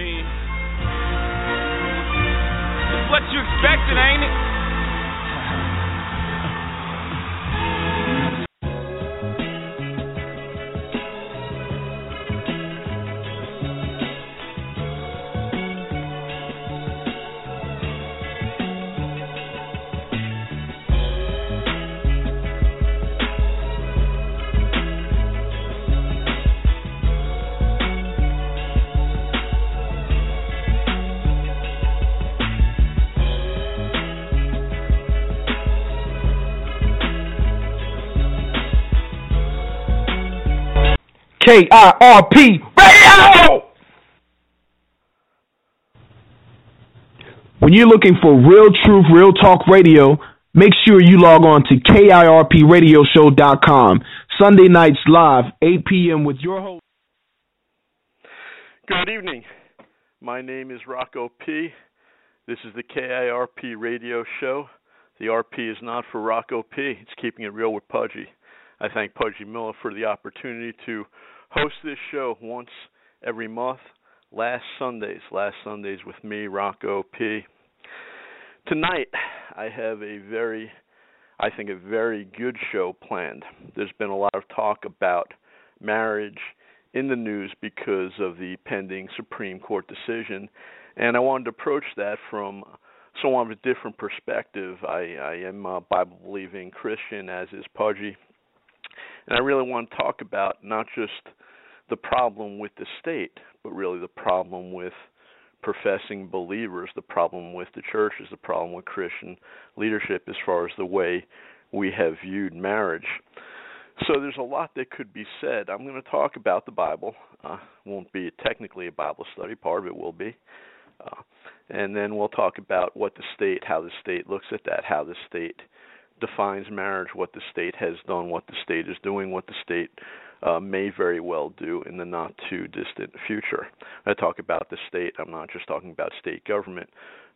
Mean, it's what you expected, ain't it? KIRP Radio! When you're looking for real truth, real talk radio, make sure you log on to KIRPradioshow.com. Sunday nights live, 8 p.m. with your host. Good evening. My name is Rocco P. This is the KIRP radio show. The RP is not for Rocco P. It's keeping it real with Pudgy. I thank Pudgy Miller for the opportunity to host this show once every month, last Sundays. Last Sundays with me, Rocco P. Tonight, I have a very, I think, a very good show planned. There's been a lot of talk about marriage in the news because of the pending Supreme Court decision, and I wanted to approach that from somewhat of a different perspective. I, I am a Bible believing Christian, as is Pudgy and I really want to talk about not just the problem with the state, but really the problem with professing believers, the problem with the church is the problem with Christian leadership as far as the way we have viewed marriage. So there's a lot that could be said. I'm going to talk about the Bible. Uh, won't be technically a Bible study. Part of it will be. Uh, and then we'll talk about what the state, how the state looks at that, how the state defines marriage, what the state has done, what the state is doing, what the state uh, may very well do in the not too distant future. I talk about the state, I'm not just talking about state government,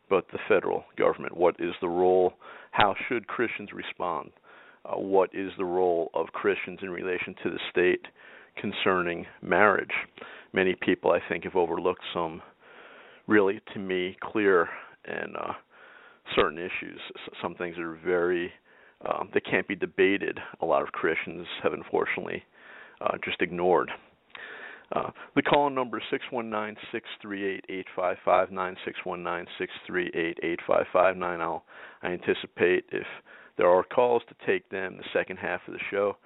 but the federal government. What is the role? How should Christians respond? Uh, what is the role of Christians in relation to the state concerning marriage? Many people, I think, have overlooked some really, to me, clear and uh, certain issues. Some things are very um, that can't be debated. A lot of Christians have unfortunately uh, just ignored. Uh, the call number is 619 638 8559 619 638 8559. I'll I anticipate if there are calls to take them the second half of the show,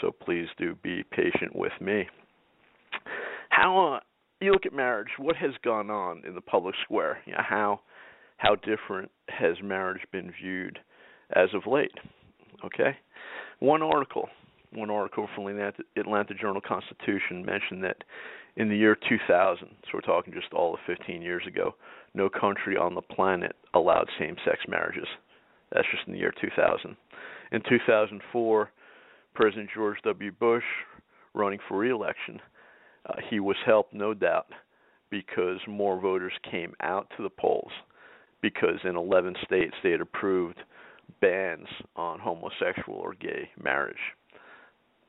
so please do be patient with me. How uh, you look at marriage? What has gone on in the public square? You know, how how different has marriage been viewed as of late? Okay, one article, one article from the Atlanta Journal Constitution mentioned that in the year 2000, so we're talking just all of 15 years ago, no country on the planet allowed same-sex marriages. That's just in the year 2000. In 2004, President George W. Bush, running for re-election, uh, he was helped, no doubt, because more voters came out to the polls. Because in 11 states they had approved bans on homosexual or gay marriage.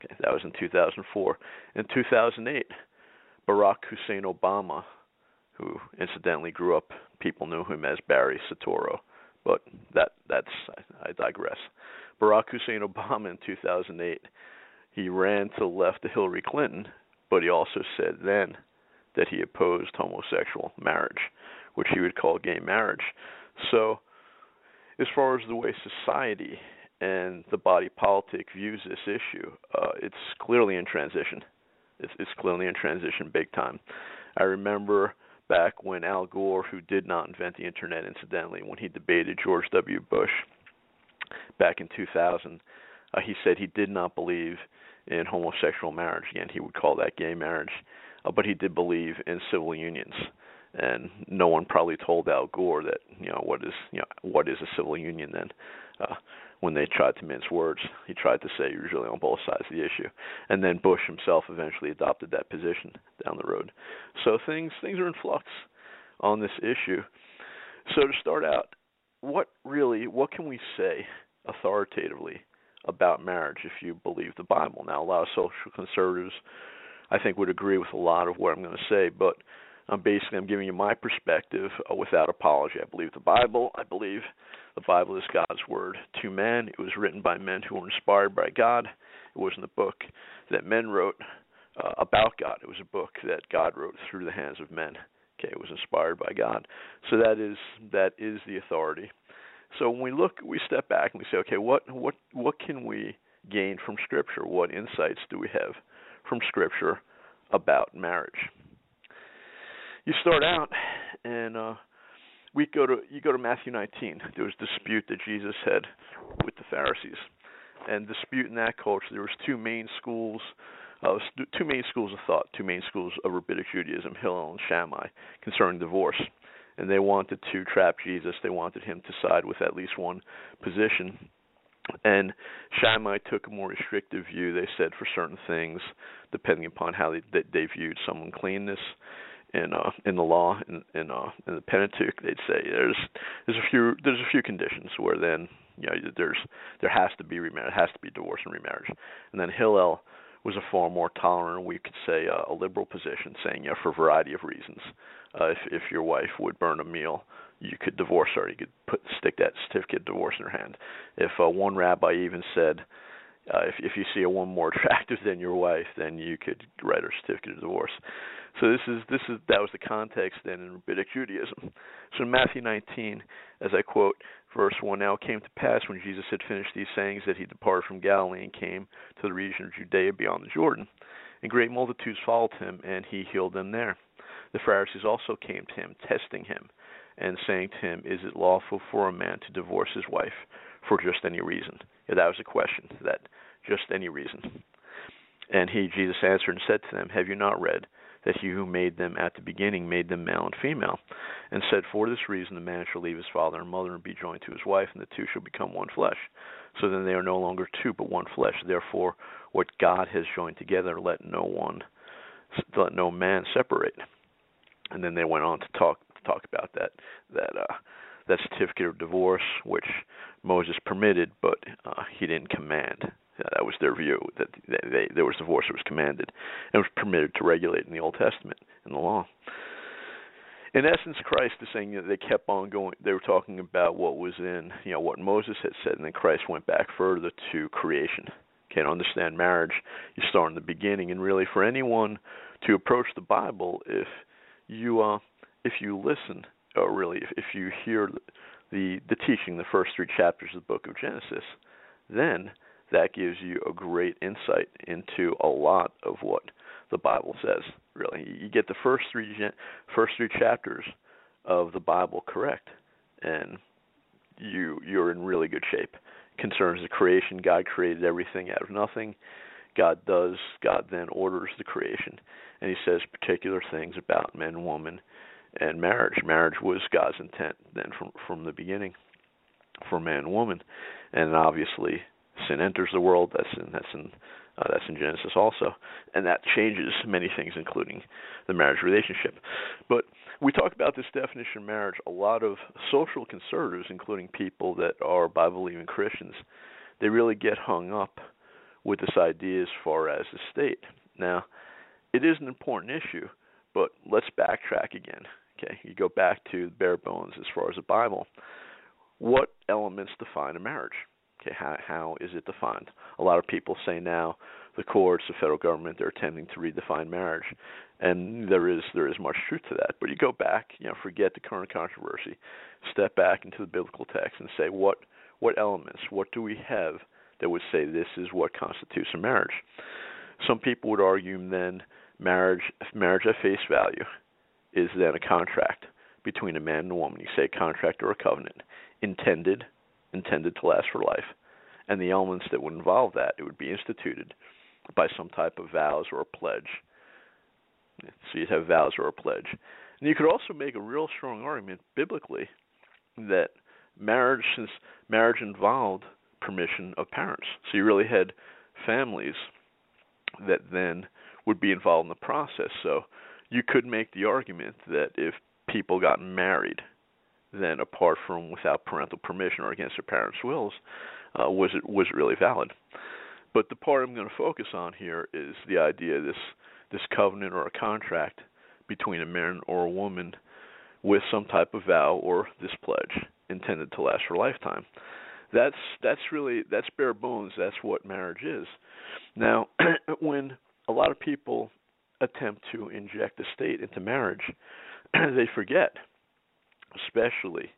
Okay, that was in 2004. In 2008, Barack Hussein Obama, who incidentally grew up, people knew him as Barry Soetoro, but that that's I, I digress. Barack Hussein Obama in 2008, he ran to the left of Hillary Clinton, but he also said then that he opposed homosexual marriage, which he would call gay marriage. So as far as the way society and the body politic views this issue, uh, it's clearly in transition. It's, it's clearly in transition big time. I remember back when Al Gore, who did not invent the internet, incidentally, when he debated George W. Bush back in 2000, uh, he said he did not believe in homosexual marriage. Again, he would call that gay marriage. uh, but he did believe in civil unions. And no one probably told Al Gore that you know what is you know what is a civil union then. Uh, when they tried to mince words, he tried to say usually on both sides of the issue, and then Bush himself eventually adopted that position down the road. So things things are in flux on this issue. So to start out, what really what can we say authoritatively about marriage if you believe the Bible? Now, a lot of social conservatives, I think, would agree with a lot of what I'm going to say, but I'm basically I'm giving you my perspective uh, without apology. I believe the Bible. I believe the Bible is God's word to men. It was written by men who were inspired by God. It wasn't a book that men wrote uh, about God. It was a book that God wrote through the hands of men. Okay, it was inspired by God. So that is that is the authority. So when we look, we step back and we say, okay, what what what can we gain from Scripture? What insights do we have from Scripture about marriage? You start out, and uh, we go to you go to Matthew 19. There was dispute that Jesus had with the Pharisees, and dispute in that culture. There was two main schools uh, two main schools of thought, two main schools of rabbinic Judaism, Hillel and Shammai, concerning divorce. And they wanted to trap Jesus. They wanted him to side with at least one position. And Shammai took a more restrictive view. They said for certain things, depending upon how they, they, viewed some uncleanness in uh, in the law in in, uh, in the Pentateuch, they'd say there's there's a few there's a few conditions where then you know there's there has to be remarriage, has to be divorce and remarriage. And then Hillel was a far more tolerant, we could say, uh, a liberal position, saying, know, for a variety of reasons, uh, if if your wife would burn a meal, you could divorce her. You could put stick that certificate of divorce in her hand. If uh, one rabbi even said, uh, if if you see a woman more attractive than your wife, then you could write her certificate of divorce. So this is this is that was the context then in rabbinic Judaism. So in Matthew 19, as I quote verse 1, now it came to pass when Jesus had finished these sayings that he departed from Galilee and came to the region of Judea beyond the Jordan, and great multitudes followed him, and he healed them there. The Pharisees also came to him, testing him, and saying to him, Is it lawful for a man to divorce his wife for just any reason? Yeah, that was a question. That just any reason. And he, Jesus, answered and said to them, Have you not read? That he who made them at the beginning made them male and female, and said, For this reason the man shall leave his father and mother and be joined to his wife, and the two shall become one flesh. So then they are no longer two, but one flesh. Therefore, what God has joined together, let no one, let no man separate. And then they went on to talk to talk about that that uh, that certificate of divorce, which Moses permitted, but uh, he didn't command. That was their view that they, they, there was divorce that was commanded and was permitted to regulate in the Old Testament in the law. In essence, Christ is saying that they kept on going. They were talking about what was in, you know, what Moses had said, and then Christ went back further to creation. Can't understand marriage. You start in the beginning, and really, for anyone to approach the Bible, if you uh, if you listen, or really, if, if you hear the the teaching, the first three chapters of the book of Genesis, then that gives you a great insight into a lot of what the Bible says. Really, you get the first three first three chapters of the Bible correct, and you you're in really good shape. Concerns the creation, God created everything out of nothing. God does. God then orders the creation, and He says particular things about man woman and marriage. Marriage was God's intent then from from the beginning for man and woman, and obviously sin enters the world. That's in that's in uh, that's in Genesis also, and that changes many things, including the marriage relationship. But we talk about this definition of marriage. A lot of social conservatives, including people that are Bible-believing Christians, they really get hung up with this idea as far as the state. Now, it is an important issue, but let's backtrack again. Okay, you go back to the bare bones as far as the Bible. What elements define a marriage? How how is it defined? A lot of people say now the courts, the federal government, they're attempting to redefine marriage, and there is there is much truth to that. But you go back, you know, forget the current controversy, step back into the biblical text and say what what elements, what do we have that would say this is what constitutes a marriage? Some people would argue then marriage marriage at face value is then a contract between a man and a woman. You say a contract or a covenant intended intended to last for life. And the elements that would involve that, it would be instituted by some type of vows or a pledge So you'd have vows or a pledge. And you could also make a real strong argument biblically that marriage, since marriage involved permission of parents, so you really had families that then would be involved in the process. So you could make the argument that if people got married, then apart from without parental permission or against their parents' wills, uh, was it was it really valid? But the part I'm going to focus on here is the idea of this this covenant or a contract between a man or a woman with some type of vow or this pledge intended to last for a lifetime. That's that's really that's bare bones. That's what marriage is. Now, when a lot of people attempt to inject the state into marriage, they forget, especially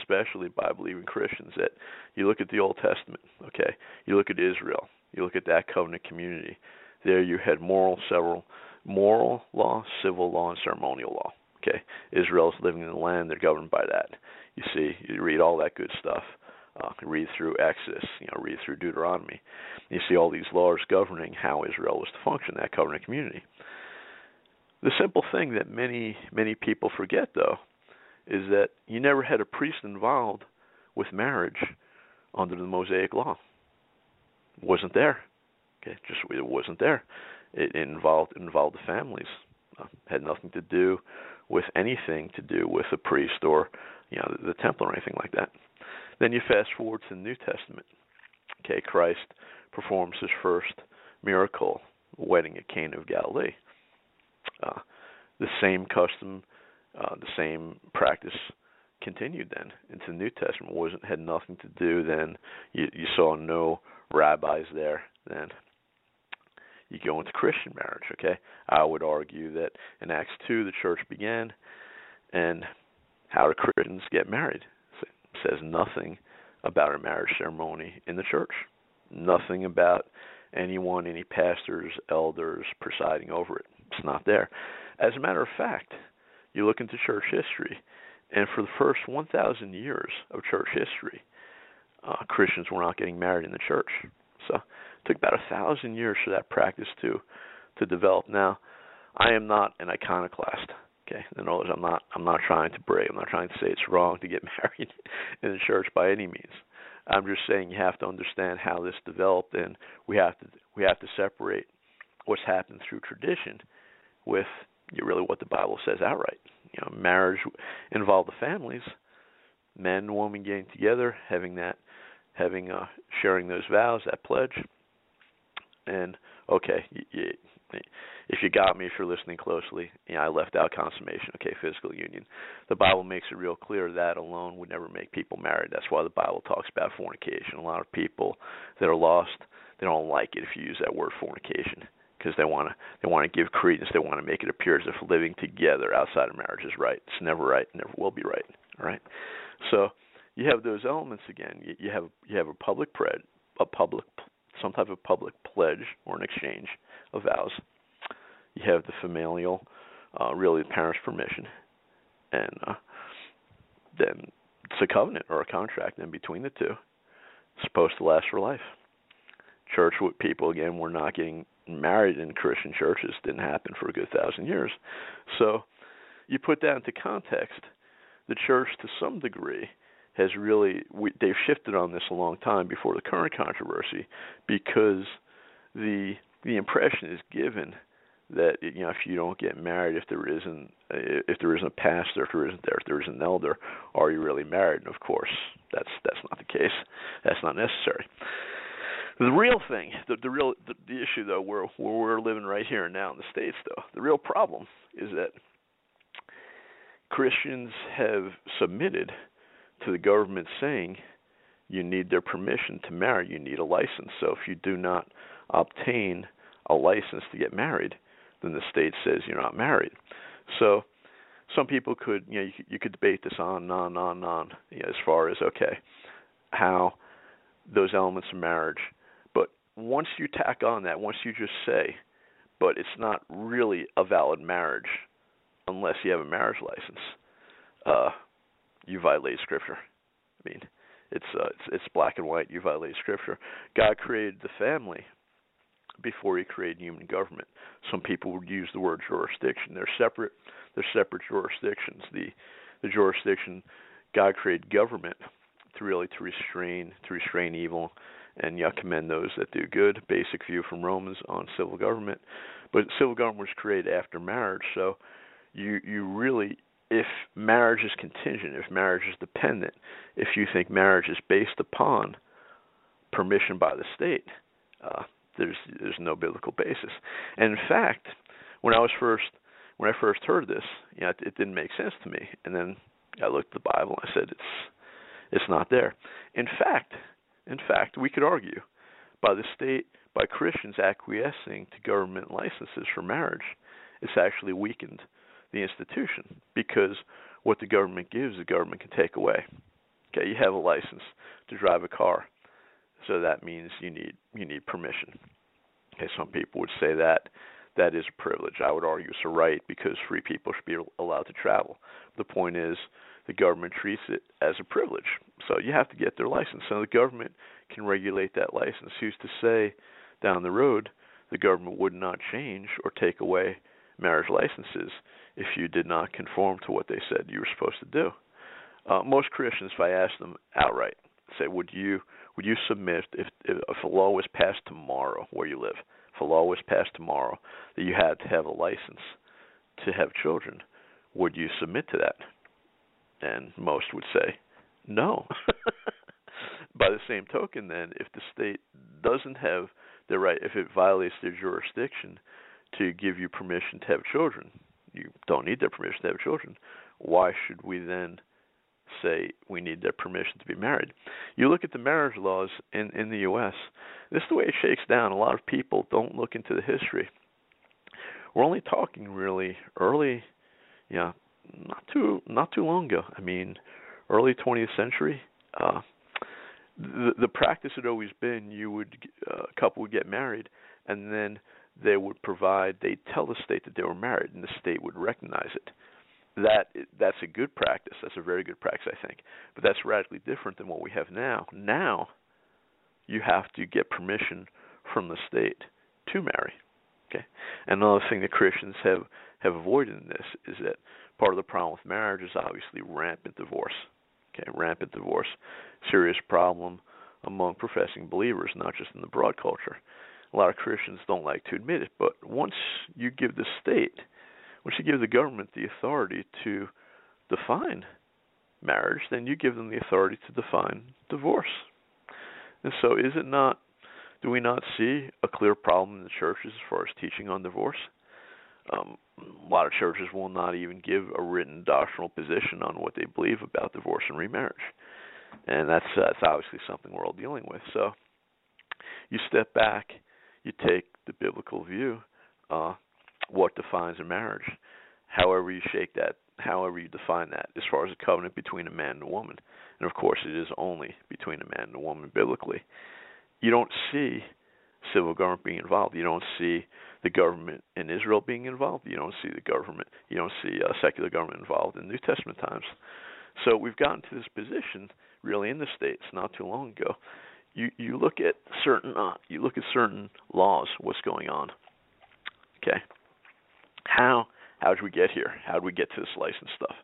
especially by believing Christians, that you look at the Old Testament, okay, you look at Israel, you look at that covenant community. There you had moral several moral law, civil law, and ceremonial law. Okay, Israel's living in the land; they're governed by that. You see, you read all that good stuff. Uh, read through Exodus, you know, read through Deuteronomy. You see all these laws governing how Israel was to function, that covenant community. The simple thing that many many people forget, though, is that you never had a priest involved with marriage under the Mosaic law. Wasn't there. Okay, just it wasn't there. It involved involved the families. Uh, had nothing to do with anything to do with a priest or you know the, the temple or anything like that. Then you fast forward to the New Testament. Okay, Christ performs his first miracle, wedding at Cana of Galilee. Uh, the same custom, uh, the same practice continued then into the New Testament. wasn't had nothing to do then. You, you saw no rabbis there then. You go into Christian marriage, okay? I would argue that in Acts 2 the church began, and how do Christians get married? It says nothing about a marriage ceremony in the church. Nothing about anyone, any pastors, elders presiding over it. It's not there. As a matter of fact, you look into church history, and for the first 1,000 years of church history, uh, Christians were not getting married in the church. So it took about a thousand years for that practice to to develop. Now, I am not an iconoclast. Okay, in other words, I'm not I'm not trying to brag. I'm not trying to say it's wrong to get married in the church by any means. I'm just saying you have to understand how this developed, and we have to we have to separate what's happened through tradition with really what the Bible says outright. You know, marriage involved the families, men and women getting together, having that, having uh, sharing those vows, that pledge, and okay, you, you, if you got me, if you're listening closely, yeah, I left out consummation. Okay, physical union. The Bible makes it real clear that alone would never make people married. That's why the Bible talks about fornication. A lot of people that are lost, they don't like it if you use that word fornication because they want to they want to give credence. They want to make it appear as if living together outside of marriage is right. It's never right. Never will be right. All right. So you have those elements again. You, you have you have a public pred, a public some type of public pledge or an exchange of vows. You have the familial, uh, really the parents' permission, and uh, then it's a covenant or a contract in between the two. It's supposed to last for life. Church people again were not getting married in Christian churches didn't happen for a good thousand years. So you put that into context, the church to some degree has really we, they've shifted on this a long time before the current controversy because the the impression is given that you know if you don't get married if there isn't uh, if there isn't a pastor if there isn't there if there isn't an elder are you really married? And of course that's that's not the case. That's not necessary the real thing, the, the real the, the issue though, where where we're living right here and now in the states, though, the real problem is that Christians have submitted to the government saying you need their permission to marry, you need a license. So if you do not obtain a license to get married, then the state says you're not married. So some people could, you know, you, you could debate this on and on and on on, you know, as far as okay, how those elements of marriage once you tack on that, once you just say, but it's not really a valid marriage unless you have a marriage license, uh, you violate Scripture. I mean, it's uh, it's it's black and white. You violate Scripture. God created the family before he created human government. Some people would use the word jurisdiction. They're separate. They're separate jurisdictions. The the jurisdiction God created government to really to restrain to restrain evil, and you commend those that do good. Basic view from Romans on civil government, but civil government was created after marriage, so you you really if marriage is contingent, if marriage is dependent, if you think marriage is based upon permission by the state, uh, there's there's no biblical basis. And in fact, when I was first when I first heard this, you know, it, it didn't make sense to me. And then I looked at the Bible and I said it's it's not there. In fact, in fact, we could argue by the state by Christians acquiescing to government licenses for marriage, it's actually weakened the institution because what the government gives, the government can take away. Okay, you have a license to drive a car, so that means you need you need permission. Okay, some people would say that that is a privilege. I would argue it's a right because free people should be allowed to travel. The point is, the government treats it as a privilege. So you have to get their license. So the government can regulate that license. Who's to say down the road the government would not change or take away marriage licenses if you did not conform to what they said you were supposed to do? Uh, most Christians, if I ask them outright, say, would you would you submit if if a law was passed tomorrow where you live? If a law was passed tomorrow that you had to have a license to have children, would you submit to that? And most would say no. By the same token, then, if the state doesn't have the right, if it violates their jurisdiction to give you permission to have children, you don't need their permission to have children. Why should we then say we need their permission to be married? You look at the marriage laws in in the U.S. This is the way it shakes down. A lot of people don't look into the history. We're only talking really early, yeah, not too not too long ago. I mean, early 20th century. Uh, the the practice had always been you would uh, a couple would get married and then they would provide they'd tell the state that they were married and the state would recognize it that that's a good practice that's a very good practice i think but that's radically different than what we have now now you have to get permission from the state to marry okay another thing that christians have have avoided in this is that part of the problem with marriage is obviously rampant divorce okay rampant divorce serious problem among professing believers, not just in the broad culture. A lot of Christians don't like to admit it, but once you give the state, once you give the government the authority to define marriage, then you give them the authority to define divorce. And so, is it not, do we not see a clear problem in the churches as far as teaching on divorce? Um, a lot of churches will not even give a written doctrinal position on what they believe about divorce and remarriage and that's uh, that's obviously something we're all dealing with. So you step back, you take the biblical view, uh, what defines a marriage, however you shake that, however you define that, as far as a covenant between a man and a woman, and of course it is only between a man and a woman biblically. You don't see civil government being involved. You don't see the government in Israel being involved. You don't see the government. You don't see a secular government involved in New Testament times. So we've gotten to this position really in the states not too long ago. You you look at certain uh, you look at certain laws. What's going on? Okay, how how did we get here? How did we get to this license stuff?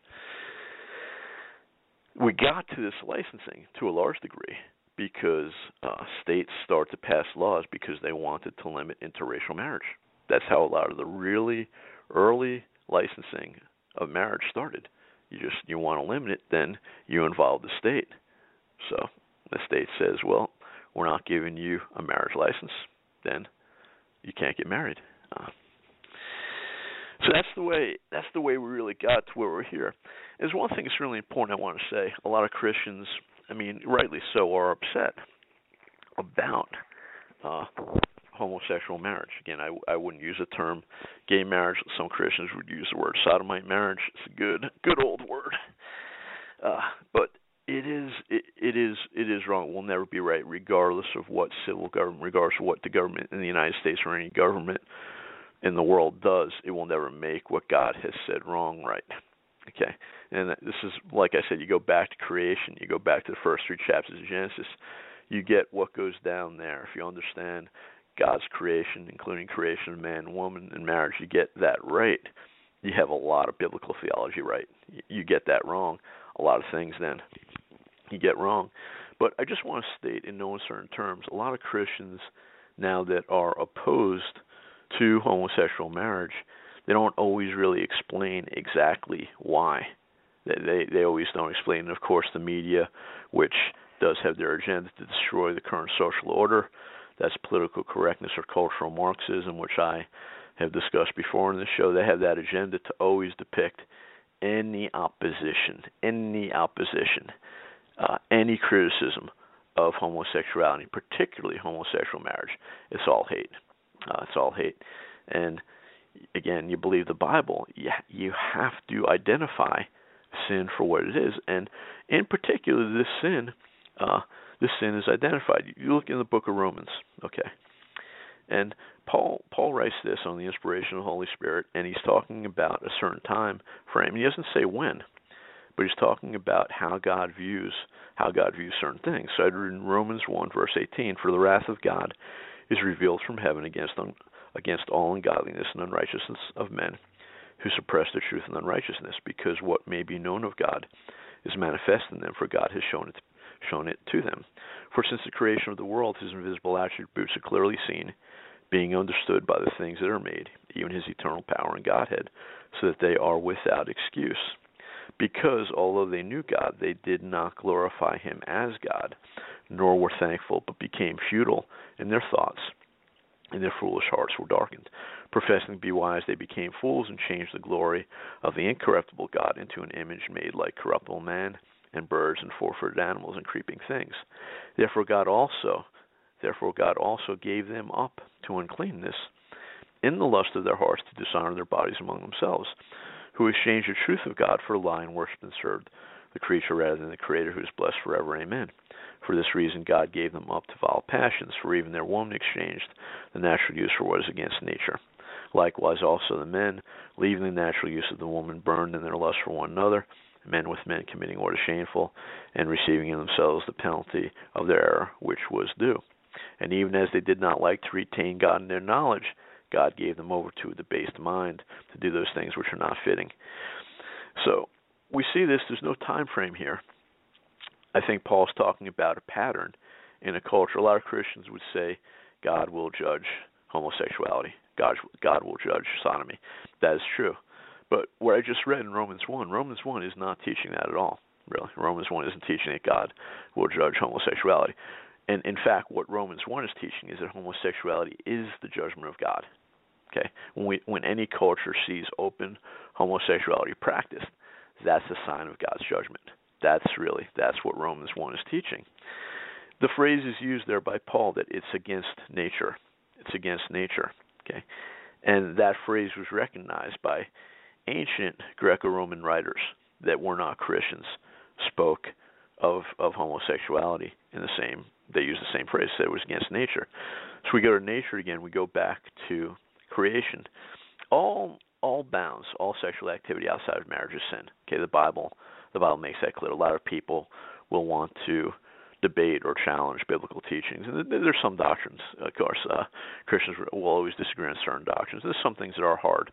We got to this licensing to a large degree because uh, states start to pass laws because they wanted to limit interracial marriage. That's how a lot of the really early licensing of marriage started. You just you want to limit it, then you involve the state. So the state says, well, we're not giving you a marriage license, then you can't get married. Uh, so that's the way that's the way we really got to where we're here. There's one thing that's really important I want to say. A lot of Christians, I mean, rightly so, are upset about uh, homosexual marriage. Again, I I wouldn't use the term gay marriage. Some Christians would use the word sodomite marriage. It's a good good old word. Uh, but it is it, it is it is wrong. It will never be right, regardless of what civil government, regardless of what the government in the United States or any government in the world does. It will never make what God has said wrong right. Okay, and this is like I said. You go back to creation. You go back to the first three chapters of Genesis. You get what goes down there. If you understand God's creation, including creation of man and woman and marriage, you get that right, you have a lot of biblical theology right. You get that wrong, a lot of things then you get wrong. But I just want to state in no uncertain terms, a lot of Christians now that are opposed to homosexual marriage, they don't always really explain exactly why. They they, they always don't explain. And of course, the media, which does have their agenda to destroy the current social order, that's political correctness or cultural Marxism, which I have discussed before in this show. They have that agenda to always depict any opposition, any opposition, uh, any criticism of homosexuality, particularly homosexual marriage. It's all hate. Uh, it's all hate. And again, you believe the Bible, you, you have to identify sin for what it is. And in particular, this sin, uh, this sin is identified. You look in the book of Romans, okay? And Paul Paul writes this on the inspiration of the Holy Spirit, and he's talking about a certain time frame. He doesn't say when, but he's talking about how God views how God views certain things. So I read in Romans one verse eighteen, for the wrath of God is revealed from heaven against un, against all ungodliness and unrighteousness of men who suppress the truth and unrighteousness, because what may be known of God is manifest in them, for God has shown it shown it to them. For since the creation of the world his invisible attributes are clearly seen, being understood by the things that are made, even his eternal power and Godhead, so that they are without excuse. Because although they knew God, they did not glorify him as God, nor were thankful, but became futile in their thoughts, and their foolish hearts were darkened. Professing to be wise, they became fools and changed the glory of the incorruptible God into an image made like corruptible man and birds and four-footed animals and creeping things. Therefore God also Therefore God also gave them up to uncleanness in the lust of their hearts to dishonor their bodies among themselves, who exchanged the truth of God for a lie and worshipped and served the creature rather than the Creator who is blessed forever. Amen. For this reason God gave them up to vile passions, for even their woman exchanged the natural use for what is against nature. Likewise also the men, leaving the natural use of the woman, burned in their lust for one another, men with men committing what is shameful, and receiving in themselves the penalty of their error which was due. And even as they did not like to retain God in their knowledge, God gave them over to a debased mind to do those things which are not fitting. So we see this. There's no time frame here. I think Paul's talking about a pattern in a culture. A lot of Christians would say God will judge homosexuality. God, God will judge sodomy. That is true. But what I just read in Romans 1, Romans 1 is not teaching that at all, really. Romans 1 isn't teaching that God will judge homosexuality. And in fact, what Romans 1 is teaching is that homosexuality is the judgment of God. Okay? When we when any culture sees open homosexuality practiced, that's a sign of God's judgment. That's really that's what Romans 1 is teaching. The phrase is used there by Paul that it's against nature. It's against nature. Okay? And that phrase was recognized by ancient Greco-Roman writers that were not Christians spoke of of homosexuality in the same they use the same phrase said it was against nature. So we go to nature again we go back to creation. All all bounds all sexual activity outside of marriage is sin. Okay the bible the bible makes that clear. A lot of people will want to debate or challenge biblical teachings. And there's some doctrines of course uh christians will always disagree on certain doctrines. There's some things that are hard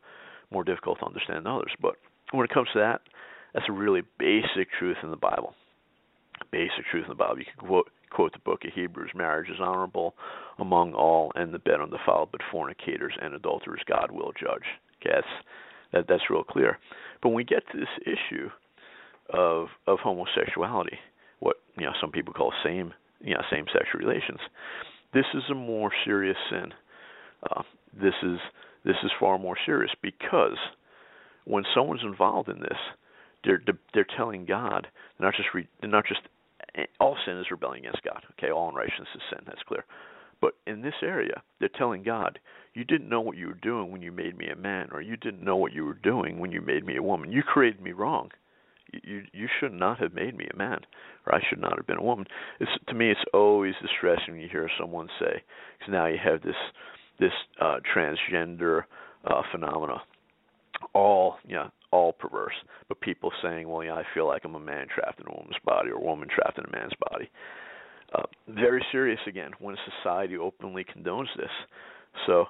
more difficult to understand than others but when it comes to that that's a really basic truth in the bible basic truth in the Bible. You can quote quote the book of Hebrews: "Marriage is honorable among all, and the bed undefiled, but fornicators and adulterers God will judge." Okay, that's that, that's real clear. But when we get to this issue of of homosexuality, what you know some people call same you know same sexual relations, this is a more serious sin. Uh, this is this is far more serious because when someone's involved in this, they're they're telling God they're not just re, they're not just eh, all sin is rebelling against God. Okay, all unrighteousness is sin. That's clear. But in this area, they're telling God, you didn't know what you were doing when you made me a man, or you didn't know what you were doing when you made me a woman. You created me wrong. You you should not have made me a man, or I should not have been a woman. It's to me, it's always distressing when you hear someone say, because now you have this this uh, transgender uh, phenomena, all know, all perverse, but people saying, "Well, yeah, I feel like I'm a man trapped in a woman's body or a woman trapped in a man's body." uh, very serious again when society openly condones this. So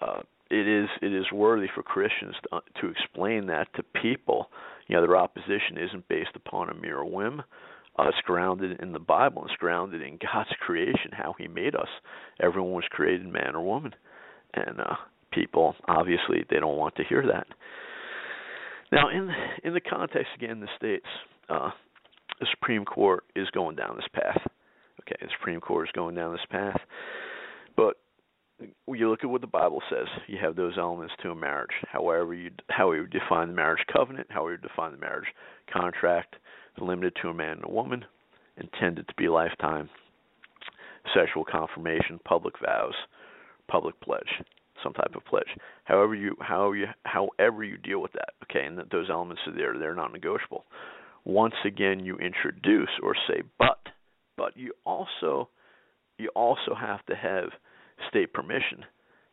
uh, it is it is worthy for Christians to, uh, to explain that to people. You know, their opposition isn't based upon a mere whim. Uh, it's grounded in the Bible. It's grounded in God's creation, how He made us. Everyone was created man or woman, and uh, people obviously they don't want to hear that. Now, in in the context again, in the states, uh, the Supreme Court is going down this path. Okay, the Supreme Court is going down this path, but you look at what the Bible says. You have those elements to a marriage. However you how you define the marriage covenant, how you define the marriage contract, limited to a man and a woman, intended to be lifetime. Sexual confirmation, public vows, public pledge, some type of pledge. However you how you however you deal with that, okay, and that those elements are there, they're not negotiable. Once again you introduce or say but, but you also you also have to have state permission,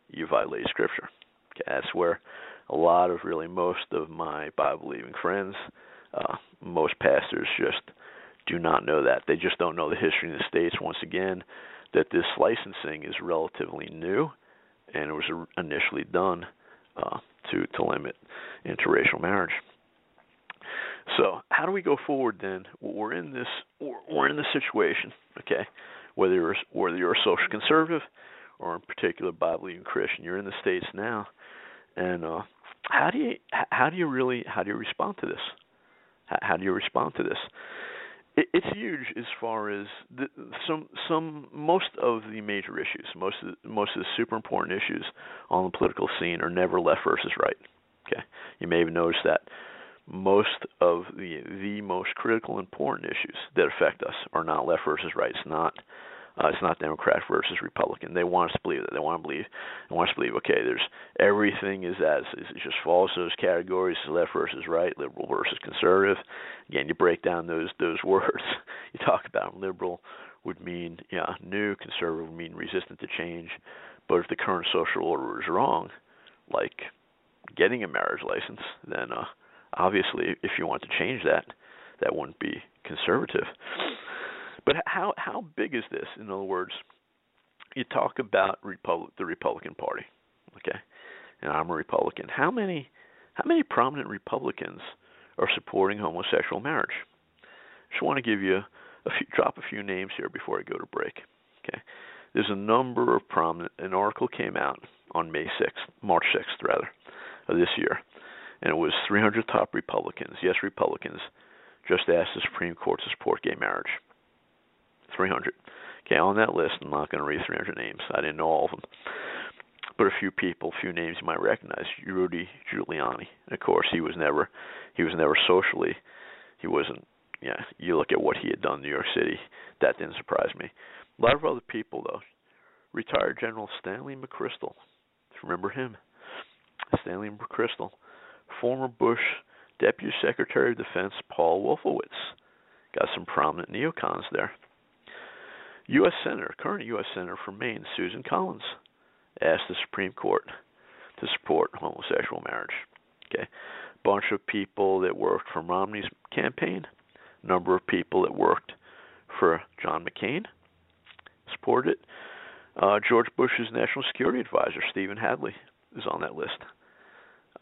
you violate scripture. Okay, that's where a lot of really most of my Bible believing friends, uh, most pastors just do not know that. They just don't know the history in the states. Once again, that this licensing is relatively new, and it was initially done uh, to to limit interracial marriage. So, how do we go forward then? We're in this we're in this situation, okay? Whether you're whether you're a social conservative or in particular Bible believing Christian. You're in the states now, and uh, how do you how do you really how do you respond to this? How, do you respond to this? It's huge as far as the, some some most of the major issues, most of the, most of the super important issues on the political scene are never left versus right. Okay, you may have noticed that most of the the most critical important issues that affect us are not left versus right. It's not uh, it's not Democrat versus Republican. They want us to believe that. They want to believe. They want us to believe. Okay, there's everything is as it just falls those categories: left versus right, liberal versus conservative. Again, you break down those those words. You talk about them. Liberal would mean yeah new, conservative would mean resistant to change. But if the current social order is wrong, like getting a marriage license, then uh, obviously if you want to change that, that wouldn't be conservative. But how how big is this? In other words, you talk about Republic, the Republican Party, okay, and I'm a Republican. How many how many prominent Republicans are supporting homosexual marriage? Just want to give you a few, drop a few names here before I go to break. Okay, there's a number of prominent. An article came out on May 6th, March 6th rather, of this year, and it was 300 top Republicans, yes Republicans, just asked the Supreme Court to support gay marriage. 300. Okay, on that list, I'm not going to read 300 names. I didn't know all of them. But a few people, a few names you might recognize. Rudy Giuliani. Of course, he was never, he was never socially, he wasn't. Yeah, you look at what he had done in New York City. That didn't surprise me. A lot of other people, though. Retired General Stanley McChrystal. Remember him? Stanley McChrystal. Former Bush Deputy Secretary of Defense Paul Wolfowitz. Got some prominent neocons there. U.S. Senator, current U.S. Senator from Maine, Susan Collins, asked the Supreme Court to support homosexual marriage. Okay, bunch of people that worked for Romney's campaign, number of people that worked for John McCain supported it. Uh, George Bush's national security advisor, Stephen Hadley, is on that list.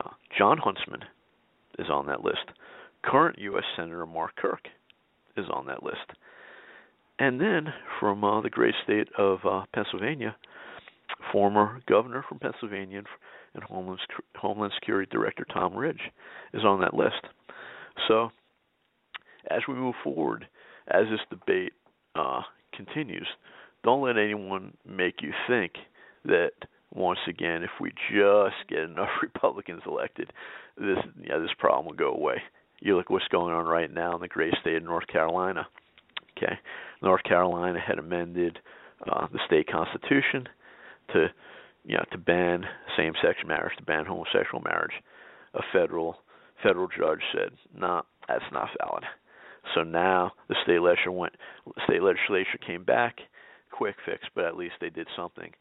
Uh, Jon Huntsman is on that list. Current U.S. Senator Mark Kirk is on that list. And then from uh, the great state of uh, Pennsylvania, former governor from Pennsylvania and Homeland, Homeland Security Director Tom Ridge is on that list. So, as we move forward, as this debate uh, continues, don't let anyone make you think that once again, if we just get enough Republicans elected, this yeah, this problem will go away. You look what's going on right now in the great state of North Carolina. Okay, North Carolina had amended uh, the state constitution to, you know, to ban same-sex marriage, to ban homosexual marriage. A federal federal judge said, "No, nah, that's not valid." So now the state legislature went, state legislature came back, quick fix, but at least they did something.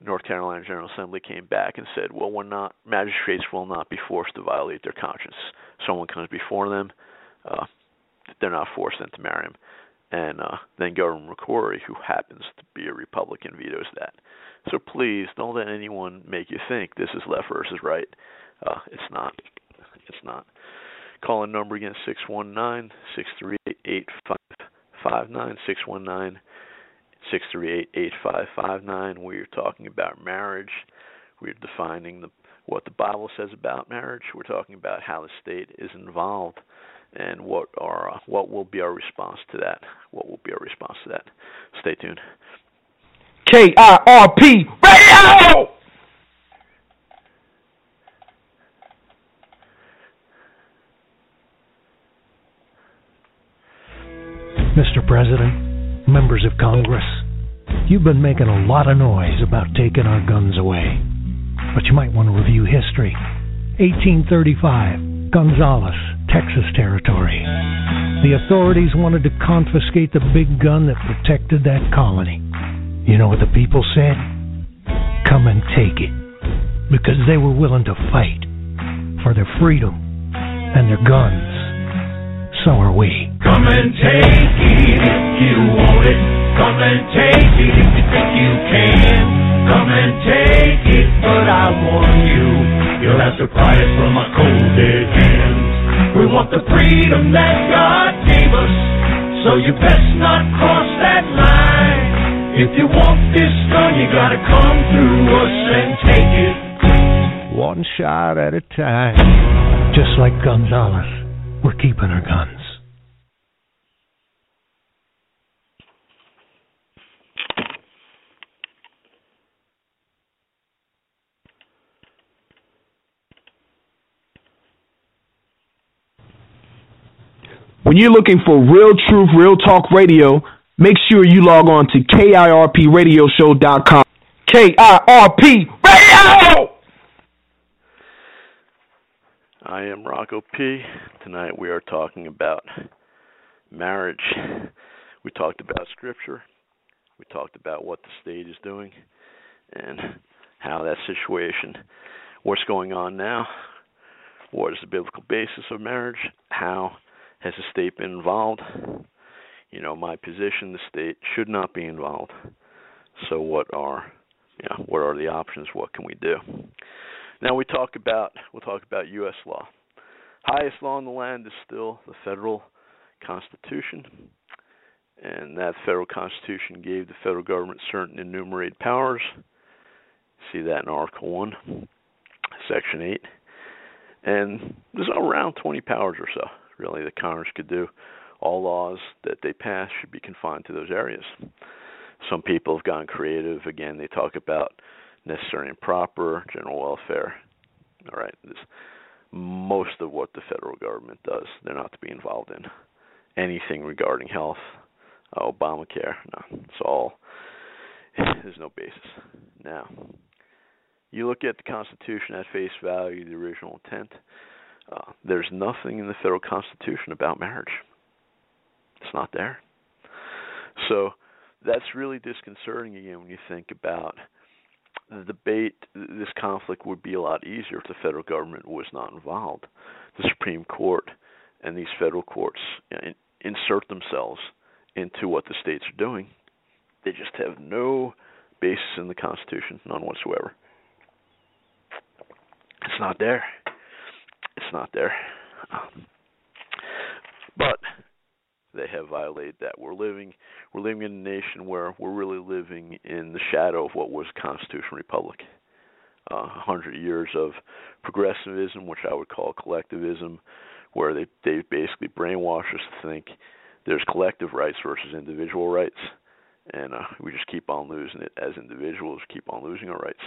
North Carolina General Assembly came back and said, "Well, we're not magistrates will not be forced to violate their conscience. Someone comes before them, uh, they're not forced then to marry him." And uh, then Governor McCrory, who happens to be a Republican, vetoes that. So please don't let anyone make you think this is left versus right. Uh, it's not. It's not. Call in number again six one nine six three eight eight five five nine six one nine six three eight eight five five nine. We're talking about marriage. We're defining the what the Bible says about marriage. We're talking about how the state is involved and what are uh, what will be our response to that. What will be our response to that? Stay tuned. KIRP Radio! Mr. President, members of Congress, you've been making a lot of noise about taking our guns away. But you might want to review history. 1835, Gonzales, Texas Territory. The authorities wanted to confiscate the big gun that protected that colony. You know what the people said? Come and take it. Because they were willing to fight for their freedom and their guns. So are we. Come and take it if you want it. Come and take it if you think you can. Come and take it, but I warn you, you'll have to pry it from my cold dead hands. We want the freedom that God gave us, so you best not cross that line. If you want this gun, you gotta come through us and take it. One shot at a time. Just like Gonzales, we're keeping our guns. When you're looking for real truth, real talk radio, make sure you log on to KIRPradioshow.com. KIRP Radio! I am Rocco P. Tonight we are talking about marriage. We talked about scripture. We talked about what the state is doing and how that situation, what's going on now, what is the biblical basis of marriage, how has the state been involved? You know, my position, the state should not be involved. So what are you know, what are the options? What can we do? Now we talk about we'll talk about US law. Highest law in the land is still the federal constitution. And that federal constitution gave the federal government certain enumerated powers. See that in Article 1, Section 8. And there's around 20 powers or so really that Congress could do. All laws that they pass should be confined to those areas. Some people have gone creative. Again, they talk about necessary and proper, general welfare. All right, this, most of what the federal government does, they're not to be involved in. Anything regarding health, uh, Obamacare, no, it's all. There's no basis. Now, you look at the Constitution at face value, the original intent. Uh, there's nothing in the federal constitution about marriage. It's not there. So that's really disconcerting again when you think about the debate. This conflict would be a lot easier if the federal government was not involved. The Supreme Court and these federal courts insert themselves into what the states are doing. They just have no basis in the Constitution, none whatsoever. It's not there it's not there. Um, but they have violated that. We're living we're living in a nation where we're really living in the shadow of what was constitutional republic. Uh, a uh, hundred years of progressivism, which I would call collectivism, where they they basically brainwash us to think there's collective rights versus individual rights, and uh, we just keep on losing it as individuals, keep on losing our rights.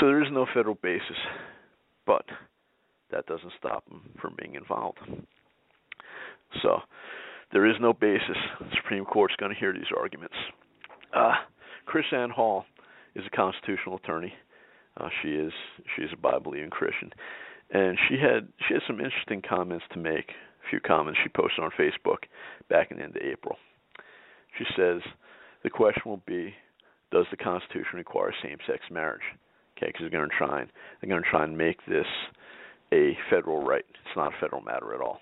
So there is no federal basis, but that doesn't stop them from being involved. So there is no basis. The Supreme Court's going to hear these arguments. Uh, Ann Hall is a constitutional attorney. Uh, she is she's a Bible believing Christian, and she had she had some interesting comments to make. A few comments she posted on Facebook back in the end of April. She says the question will be, does the Constitution require same-sex marriage? Okay, because they're going to try and they're going to try and make this a federal right. It's not a federal matter at all.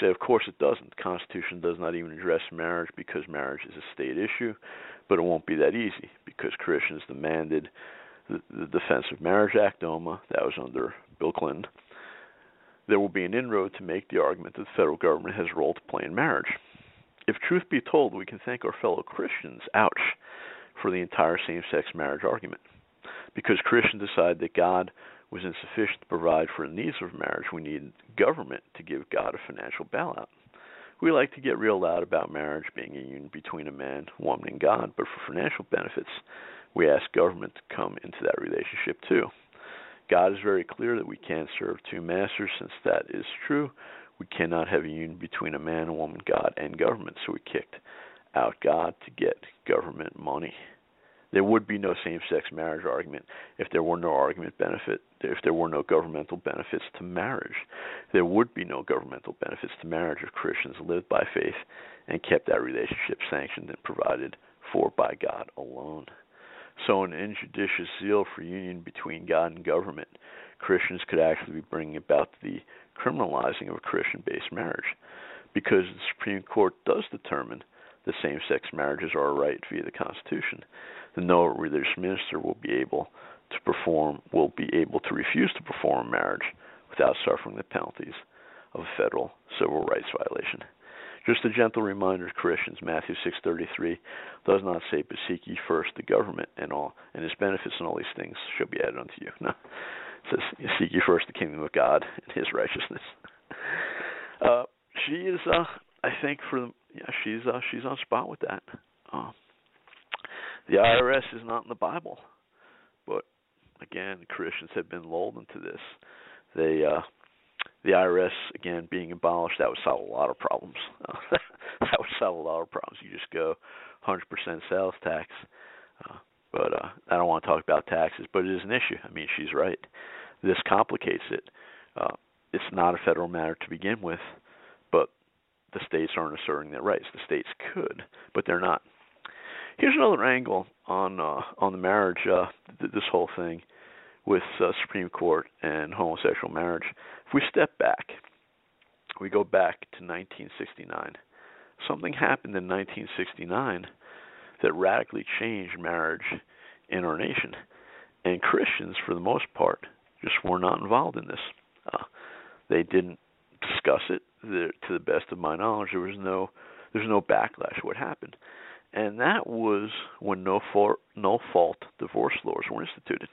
say, of course it doesn't. The Constitution does not even address marriage because marriage is a state issue, but it won't be that easy because Christians demanded the, the Defense of Marriage Act, DOMA, that was under Bill Clinton. There will be an inroad to make the argument that the federal government has a role to play in marriage. If truth be told, we can thank our fellow Christians, ouch, for the entire same sex marriage argument. Because Christians decided that God was insufficient to provide for the needs of marriage, we need government to give God a financial bailout. We like to get real loud about marriage being a union between a man, woman, and God, but for financial benefits, we ask government to come into that relationship too. God is very clear that we can't serve two masters. Since that is true, we cannot have a union between a man, a woman, God, and government. So we kicked out God to get government money. There would be no same-sex marriage argument if there were no argument benefit, if there were no governmental benefits to marriage. There would be no governmental benefits to marriage if Christians lived by faith and kept that relationship sanctioned and provided for by God alone. So, an injudicious zeal for union between God and government, Christians could actually be bringing about the criminalizing of a Christian based marriage. Because the Supreme Court does determine that same sex marriages are a right via the Constitution, the no religious minister will be able to perform will be able to refuse to perform a marriage without suffering the penalties of a federal civil rights violation. Just a gentle reminder to Christians, Matthew 6:33 does not say, "But seek ye first the government and all, and His benefits and all these things shall be added unto you." No, it says, "Seek ye first the kingdom of God and His righteousness." Uh, she is, uh, I think, for the, yeah, she's uh, she's on spot with that. Uh, the IRS is not in the Bible, but again, Christians have been lulled into this. They uh, the IRS again being abolished, that would solve a lot of problems. that would solve a lot of problems. You just go 100% sales tax. Uh, but uh, I don't want to talk about taxes, but it is an issue. I mean, she's right. This complicates it. Uh, it's not a federal matter to begin with, but the states aren't asserting their rights. The states could, but they're not. Here's another angle on uh, on the marriage, uh, th- this whole thing with uh, Supreme Court and homosexual marriage. If we step back, we go back to 1969. Something happened in 1969 that radically changed marriage in our nation, and Christians, for the most part, just were not involved in this. Uh, they didn't discuss it. The, to the best of my knowledge, there was no there's no backlash. What happened? And that was when no fault no fault divorce laws were instituted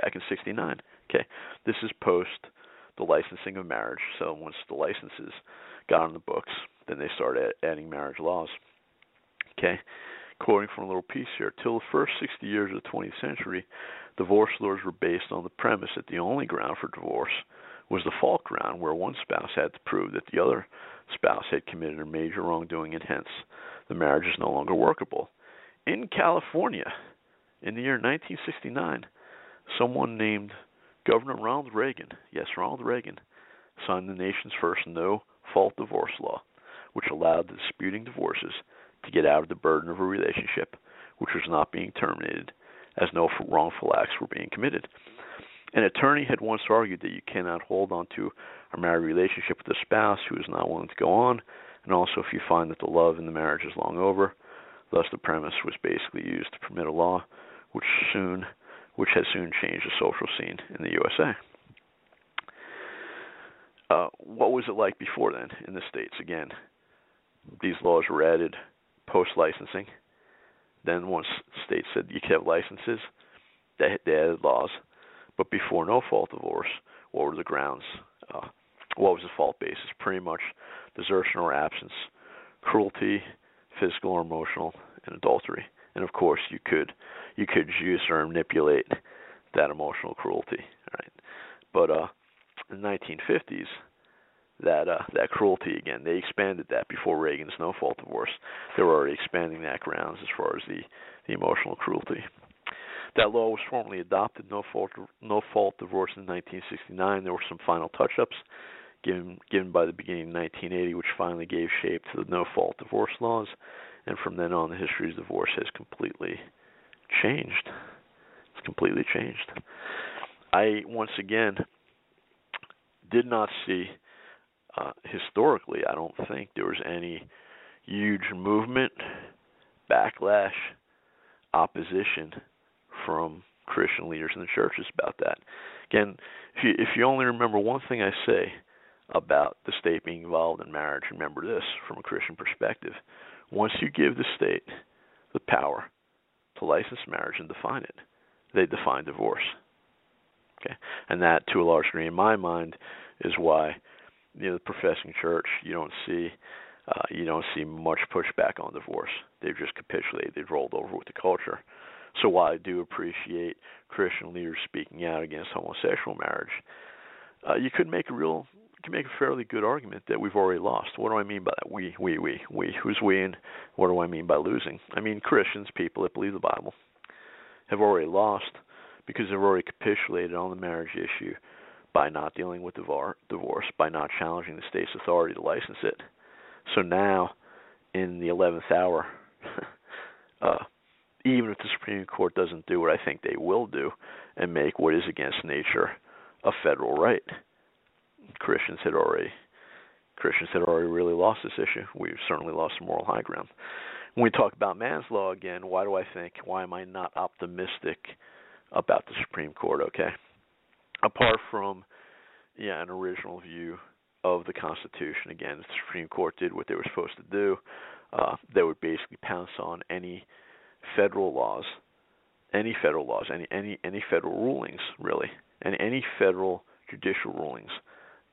back in 69. Okay, this is post the licensing of marriage. So once the licenses got on the books, then they started adding marriage laws. Okay, quoting from a little piece here. Till the first 60 years of the 20th century, divorce laws were based on the premise that the only ground for divorce was the fault ground, where one spouse had to prove that the other spouse had committed a major wrongdoing, and hence the marriage is no longer workable. In California, in the year 1969, someone named Governor Ronald Reagan, yes, Ronald Reagan, signed the nation's first no fault divorce law, which allowed the disputing divorces to get out of the burden of a relationship which was not being terminated as no wrongful acts were being committed. An attorney had once argued that you cannot hold on to a married relationship with a spouse who is not willing to go on, and also if you find that the love in the marriage is long over. Thus, the premise was basically used to permit a law which soon which has soon changed the social scene in the USA. Uh, what was it like before then in the states? Again, these laws were added post licensing. Then once states said you could have licenses, they, they added laws. But before no fault divorce, what were the grounds? Uh, what was the fault basis? Pretty much desertion or absence, cruelty, physical or emotional, and adultery. And of course, you could you could use or manipulate that emotional cruelty, right? But uh, in the 1950s, that uh, that cruelty again, they expanded that before Reagan's no fault divorce. They were already expanding that grounds as far as the the emotional cruelty. That law was formally adopted, no fault no fault divorce in 1969. There were some final touch-ups given given by the beginning of 1980, which finally gave shape to the no fault divorce laws. And from then on, the history of divorce has completely changed. It's completely changed. I once again did not see uh, historically, I don't think there was any huge movement, backlash, opposition from Christian leaders in the churches about that. Again, if you if you only remember one thing I say about the state being involved in marriage, remember this from a Christian perspective. Once you give the state the power to license marriage and define it, they define divorce. Okay, and that, to a large degree, in my mind, is why you know the professing church you don't see uh, you don't see much pushback on divorce. They've just capitulated. They've rolled over with the culture. So while I do appreciate Christian leaders speaking out against homosexual marriage, uh, you could make a real, you make a fairly good argument that we've already lost. What do I mean by that? We, we, we, we. Who's we, and what do I mean by losing? I mean Christians, people that believe the Bible, have already lost because they've already capitulated on the marriage issue by not dealing with divorce, by not challenging the state's authority to license it. So now, in the eleventh hour, uh, even if the Supreme Court doesn't do what I think they will do and make what is against nature a federal right. Christians had already Christians had already really lost this issue. We've certainly lost moral high ground. When we talk about man's law again, why do I think why am I not optimistic about the Supreme Court, okay? Apart from yeah, an original view of the Constitution, again, the Supreme Court did what they were supposed to do, uh, they would basically pounce on any federal laws, any federal laws, any any any federal rulings really, and any federal judicial rulings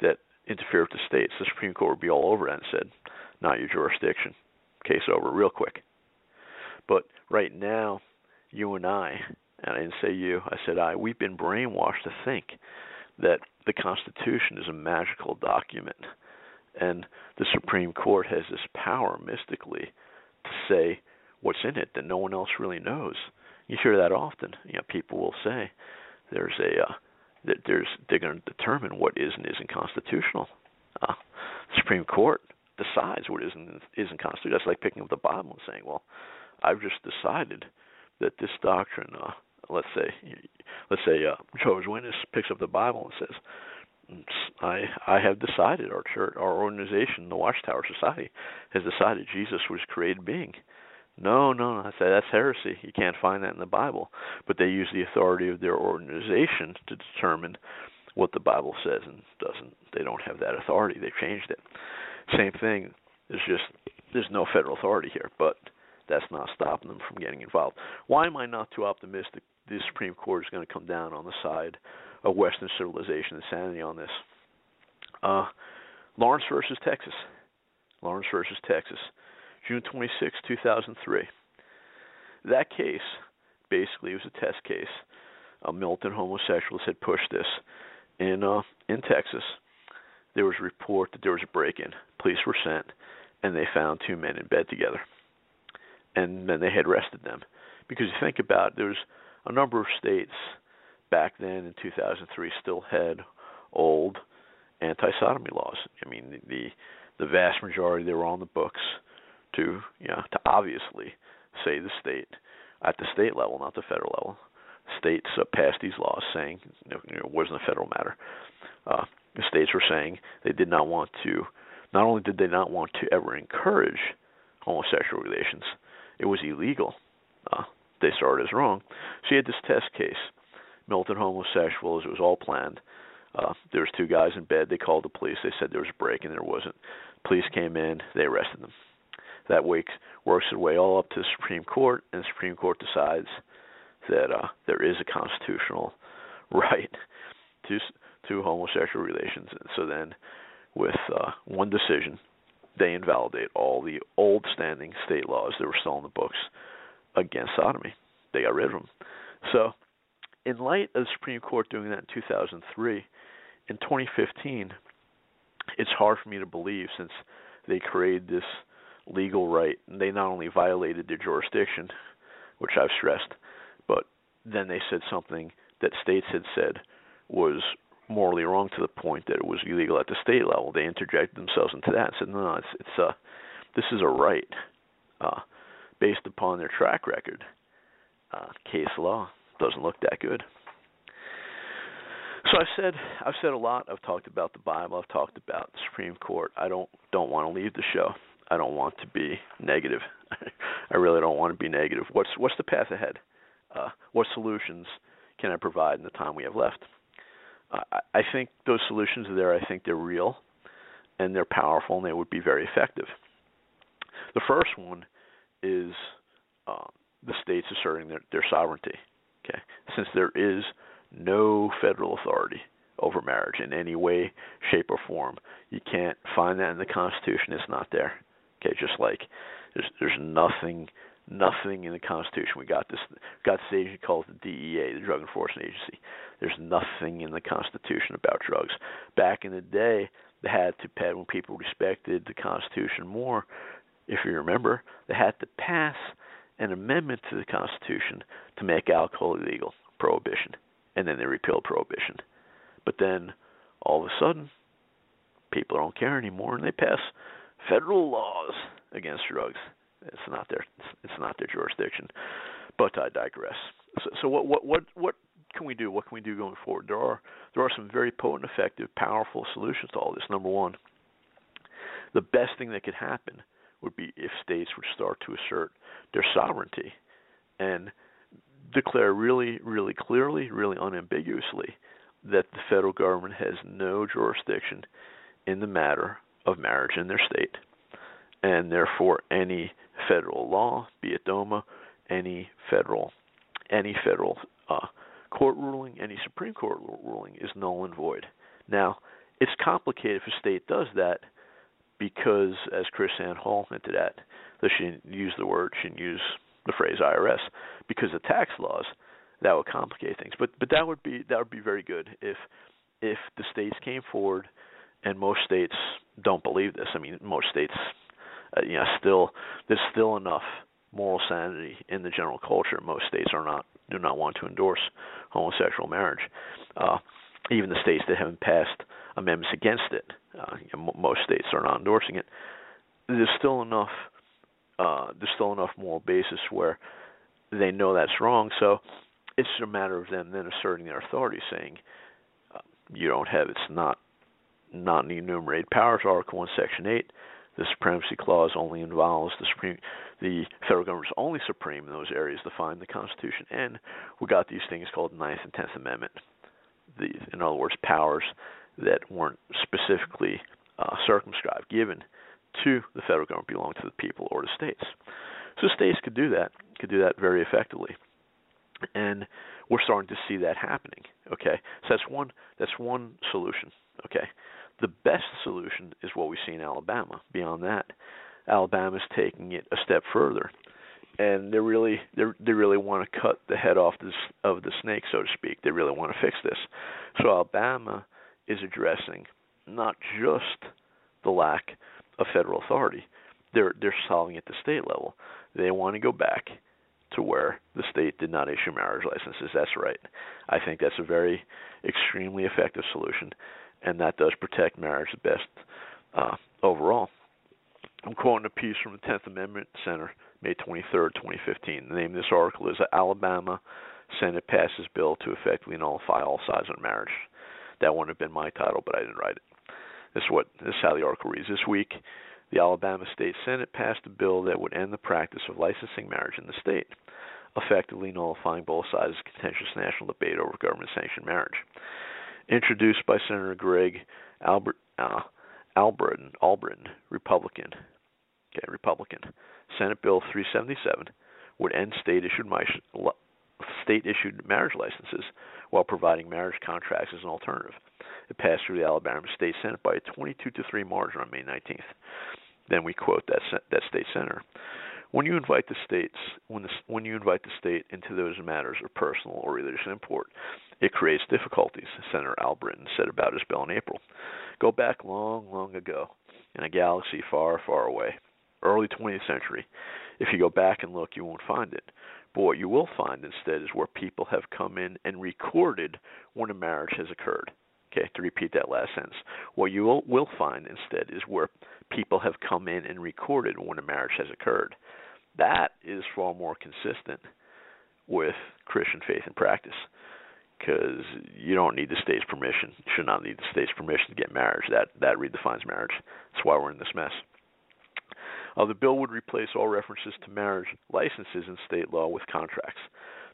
that interfere with the states, the Supreme Court would be all over it and said, "Not your jurisdiction." Case over, real quick. But right now, you and I, and I didn't say you, I said I, we've been brainwashed to think that the Constitution is a magical document, and the Supreme Court has this power mystically to say what's in it that no one else really knows. You hear that often. You know, people will say there's a uh, that there's they're going to determine what is and isn't constitutional. Uh, Supreme Court decides what is and isn't constitutional. That's like picking up the Bible and saying, "Well, I've just decided that this doctrine." Uh, let's say, let's say uh, Jehovah's Witness picks up the Bible and says, I I have decided our church, our organization, the Watchtower Society, has decided Jesus was created being. No, no. I say that's heresy. You can't find that in the Bible. But they use the authority of their organization to determine what the Bible says and doesn't. They don't have that authority. They've changed it. Same thing. There's just there's no federal authority here, but that's not stopping them from getting involved. Why am I not too optimistic? The Supreme Court is going to come down on the side of Western civilization and sanity on this. Uh, Lawrence versus Texas. Lawrence versus Texas. June 26, 2003. That case basically was a test case. A militant homosexuals had pushed this in uh, in Texas. There was a report that there was a break-in. Police were sent, and they found two men in bed together. And then they had arrested them because you think about it, there was a number of states back then in 2003 still had old anti-sodomy laws. I mean, the the vast majority they were on the books to you know to obviously say the state at the state level, not the federal level. States uh, passed these laws saying you know, it wasn't a federal matter. Uh, the states were saying they did not want to. Not only did they not want to ever encourage homosexual relations, it was illegal. Uh, they saw it as wrong. So you had this test case. Militant homosexuals. It was all planned. Uh, there was two guys in bed. They called the police. They said there was a break and there wasn't. Police came in. They arrested them that works works its way all up to the Supreme Court, and the Supreme Court decides that uh, there is a constitutional right to to homosexual relations. And so then, with uh, one decision, they invalidate all the old standing state laws that were still in the books against sodomy. They got rid of them. So, in light of the Supreme Court doing that in 2003, in 2015, it's hard for me to believe since they created this legal right. And they not only violated their jurisdiction, which I've stressed, but then they said something that states had said was morally wrong to the point that it was illegal at the state level. They interjected themselves into that and said, "No, no it's it's a uh, this is a right uh, based upon their track record. Uh, case law doesn't look that good." So I've said I've said a lot. I've talked about the Bible. I've talked about the Supreme Court. I don't don't want to leave the show. I don't want to be negative. I really don't want to be negative. What's what's the path ahead? Uh, what solutions can I provide in the time we have left? Uh, I think those solutions are there. I think they're real, and they're powerful, and they would be very effective. The first one is uh, the states asserting their, their sovereignty. Okay, since there is no federal authority over marriage in any way, shape, or form, you can't find that in the Constitution. It's not there. Okay, just like there's there's nothing nothing in the Constitution. We got this got this agency called the DEA, the Drug Enforcement Agency. There's nothing in the Constitution about drugs. Back in the day, they had to pass when people respected the Constitution more. If you remember, they had to pass an amendment to the Constitution to make alcohol illegal, prohibition, and then they repealed prohibition. But then all of a sudden, people don't care anymore, and they pass federal laws against drugs. It's not their it's not their jurisdiction. But I digress. So, so what what what what can we do? What can we do going forward? There are there are some very potent, effective, powerful solutions to all this. Number one, the best thing that could happen would be if states would start to assert their sovereignty and declare really, really clearly, really unambiguously that the federal government has no jurisdiction in the matter of marriage in their state, and therefore any federal law, be it DOMA, any federal any federal uh, court ruling, any Supreme Court ruling is null and void. Now, it's complicated if a state does that because, as KrisAnne Hall hinted at, though she didn't use the word, she didn't use the phrase IRS, because of tax laws, that would complicate things. But but that would be that would be very good if if the states came forward, and most states don't believe this. I mean, most states uh, you know, still there's still enough moral sanity in the general culture. Most states are not do not want to endorse homosexual marriage. Uh, even the states that haven't passed amendments against it, uh, you know, most states are not endorsing it. There's still enough. Uh, there's still enough moral basis where they know that's wrong. So it's a matter of them then asserting their authority, saying uh, you don't have it's not not an enumerated powers. Article One, Section Eight the supremacy clause only involves the supreme the federal government is only supreme in those areas defined in the Constitution, and we got these things called Ninth and Tenth Amendment. The, in other words, powers that weren't specifically uh, circumscribed, given to the federal government, belong to the people or the states. So states could do that, could do that very effectively, and we're starting to see that happening. Okay, so that's one that's one solution. Okay, the best solution is what we see in Alabama. Beyond that, Alabama's taking it a step further, and they really they they really want to cut the head off this of the snake, so to speak. They really want to fix this. So Alabama is addressing not just the lack of federal authority. They're they're solving it at the state level. They want to go back to where the state did not issue marriage licenses. That's right. I think that's a very extremely effective solution and that does protect marriage the best uh, overall. I'm quoting a piece from the 10th Amendment Center, May 23rd, 2015. The name of this article is Alabama Senate passes bill to effectively nullify all sides on marriage. That wouldn't have been my title, but I didn't write it. This is what this is how the article reads. This week, the Alabama State Senate passed a bill that would end the practice of licensing marriage in the state, effectively nullifying both sides of contentious national debate over government-sanctioned marriage introduced by Senator Greg Albert uh, Albritton, Albritton, Republican. Okay, Republican. Senate Bill 377 would end state-issued state-issued marriage licenses while providing marriage contracts as an alternative. It passed through the Alabama State Senate by a 22 to 3 margin on May 19th. Then we quote that that state senator. When you invite the states, when the, when you invite the state into those matters of personal or religious import, it creates difficulties, Senator Albritton said about his bill in April. Go back long, long ago, in a galaxy far, far away, early 20th century. If you go back and look, you won't find it. But what you will find instead is where people have come in and recorded when a marriage has occurred. Okay, to repeat that last sentence. What you will, will find instead is where people have come in and recorded when a marriage has occurred. That is far more consistent with Christian faith and practice. because you don't need the state's permission. You should not need the state's permission to get marriage. That that redefines marriage. That's why we're in this mess. Uh, the bill would replace all references to marriage licenses in state law with contracts.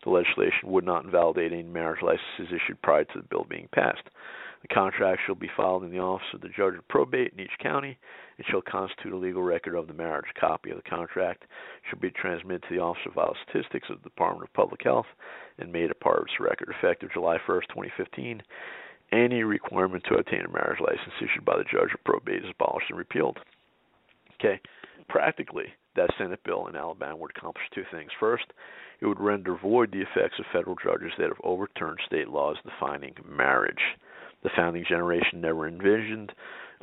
The legislation would not invalidate any marriage licenses issued prior to the bill being passed. The contract shall be filed in the office of the judge of probate in each county and shall constitute a legal record of the marriage. A copy of the contract shall be transmitted to the Office of Vital Statistics of the Department of Public Health and made a part of its record effective July 1st, 2015. Any requirement to obtain a marriage license issued by the judge of probate is abolished and repealed. Okay, practically, that Senate bill in Alabama would accomplish two things. First, it would render void the effects of federal judges that have overturned state laws defining marriage. The founding generation never envisioned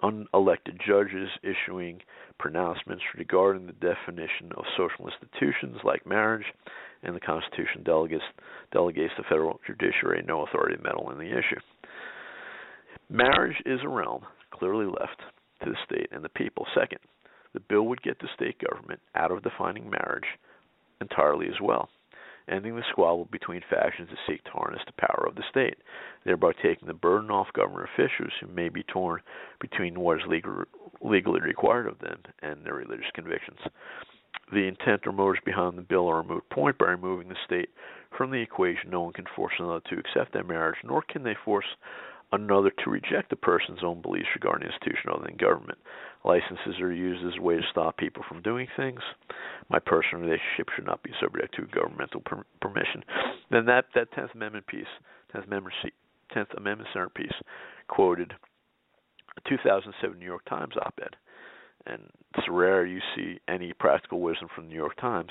unelected judges issuing pronouncements regarding the definition of social institutions like marriage, and the Constitution delegates, delegates the federal judiciary no authority to meddle in the issue. Marriage is a realm clearly left to the state and the people. Second, the bill would get the state government out of defining marriage entirely as well ending the squabble between factions that seek to harness the power of the state, thereby taking the burden off government officials who may be torn between what is legal, legally required of them and their religious convictions. The intent or motives behind the bill are a moot point by removing the state from the equation. No one can force another to accept their marriage, nor can they force another to reject a person's own beliefs regarding institution other than government. Licenses are used as a way to stop people from doing things. My personal relationship should not be subject to governmental per- permission. Then that that Tenth Amendment piece, Tenth Amendment Tenth Amendment Center piece, quoted a 2007 New York Times op-ed, and it's rare you see any practical wisdom from the New York Times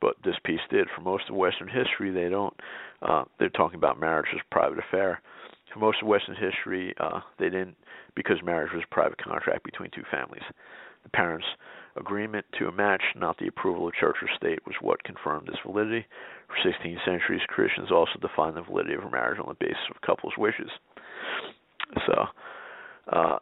but this piece did. For most of Western history, they don't. Uh, they're talking about marriage as a private affair for most of Western history, uh, they didn't because marriage was a private contract between two families. The parents' agreement to a match, not the approval of church or state, was what confirmed its validity. For 16 centuries, Christians also defined the validity of marriage on the basis of couples' wishes. So, uh,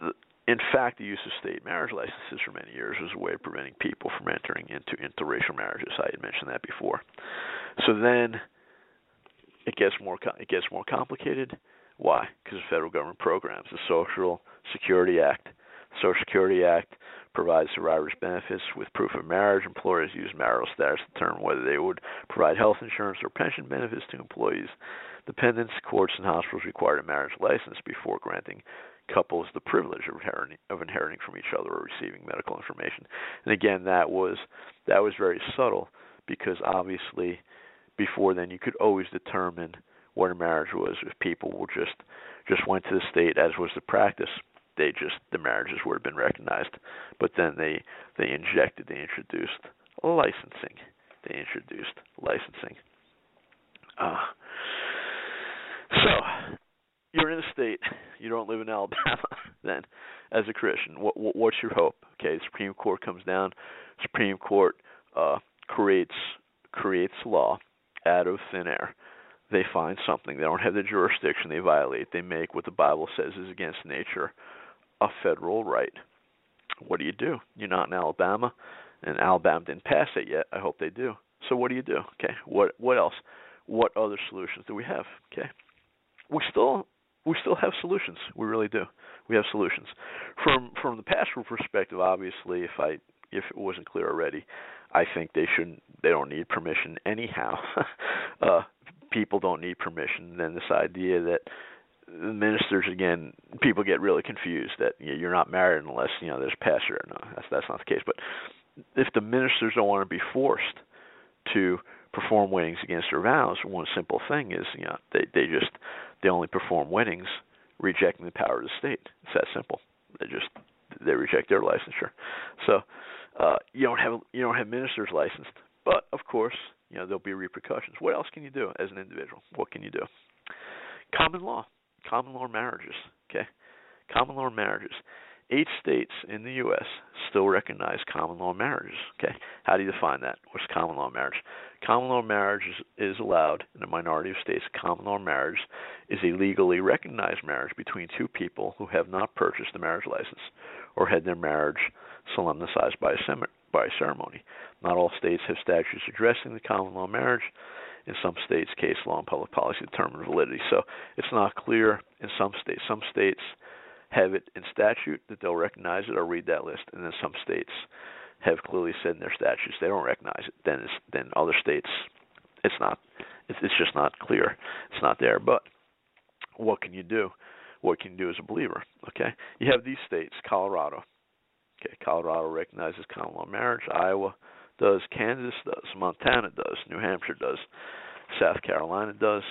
the, in fact, the use of state marriage licenses for many years was a way of preventing people from entering into interracial marriages. I had mentioned that before. So then it gets more it gets more complicated. Why? Because of federal government programs. The Social Security Act. The Social Security Act provides survivors benefits with proof of marriage. Employers use marital status to determine whether they would provide health insurance or pension benefits to employees. Dependents, courts, and hospitals require a marriage license before granting couples the privilege of inheriting, of inheriting from each other or receiving medical information. And again, that was that was very subtle because obviously before then you could always determine what a marriage was. If people were just just went to the state as was the practice they just the marriages would have been recognized. But then they they injected they introduced licensing. They introduced licensing. Uh, so you're in a state you don't live in Alabama then as a Christian what, what what's your hope? Okay the Supreme Court comes down. Supreme Court uh creates creates law out of thin air. They find something. They don't have the jurisdiction. They violate. They make what the Bible says is against nature a federal right. What do you do? You're not in Alabama, and Alabama didn't pass it yet. I hope they do. So what do you do? Okay. What what else? What other solutions do we have? Okay. We still we still have solutions. We really do. We have solutions. From from the pastoral perspective, obviously, if I if it wasn't clear already, I think they shouldn't. They don't need permission anyhow. uh, people don't need permission. Then this idea that the ministers again, people get really confused that you know, you're not married unless you know there's a pastor. No, that's that's not the case. But if the ministers don't want to be forced to perform weddings against their vows, one simple thing is you know they they just they only perform weddings rejecting the power of the state. It's that simple. They just they reject their licensure. So uh, you don't have you don't have ministers licensed, but of course, you know there'll be repercussions. What else can you do as an individual? What can you do? Common law, common law marriages. Okay, common law marriages. Eight states in the U.S. still recognize common law marriages. Okay, how do you define that? What's common law marriage? Common law marriage is, is allowed in a minority of states. Common law marriage is a legally recognized marriage between two people who have not purchased a marriage license or had their marriage solemnized by a, sem- by a ceremony. Not all states have statutes addressing the common law marriage, In some states, case law and public policy determine validity. So it's not clear in some states. Some states have it in statute that they'll recognize it or read that list, and then some states have clearly said in their statutes they don't recognize it. Then it's, then other states, it's not. It's, it's just not clear. It's not there. But what can you do? What can you do as a believer? Okay, you have these states: Colorado. Okay, Colorado recognizes common law marriage. Iowa does. Kansas does. Montana does. New Hampshire does. South Carolina does.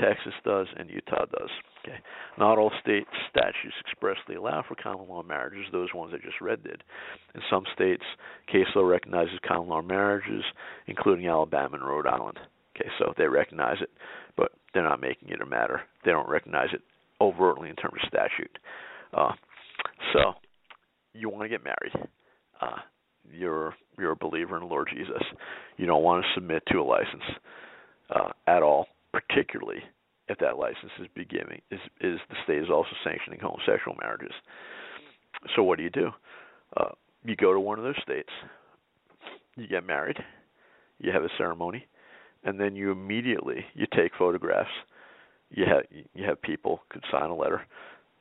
Texas does, and Utah does. Okay. Not all state statutes expressly allow for common law marriages, those ones I just read did. In some states, case law recognizes common law marriages, including Alabama and Rhode Island. Okay, so they recognize it, but they're not making it a matter. They don't recognize it overtly in terms of statute. Uh, so you want to get married. Uh, you're you're a believer in the Lord Jesus. You don't want to submit to a license uh, at all particularly if that license is beginning is is the state is also sanctioning homosexual marriages. So what do you do? Uh, you go to one of those states, you get married, you have a ceremony, and then you immediately you take photographs. You have you have people could sign a letter.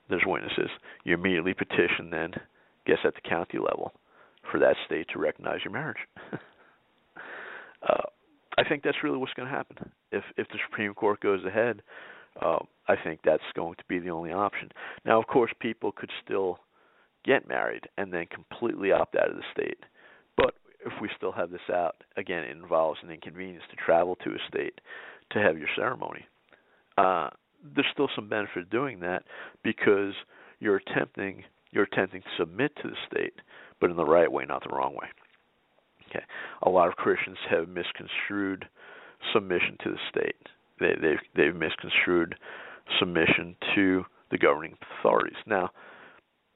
There's witnesses. You immediately petition then, guess at the county level, for that state to recognize your marriage. uh, I think that's really what's going to happen. If if the Supreme Court goes ahead, uh, I think that's going to be the only option. Now, of course, people could still get married and then completely opt out of the state. But if we still have this out, again, it involves an inconvenience to travel to a state to have your ceremony. Uh, there's still some benefit doing that because you're attempting you're attempting to submit to the state, but in the right way, not the wrong way. Okay, a lot of Christians have misconstrued submission to the state. They, they've they've misconstrued submission to the governing authorities. Now,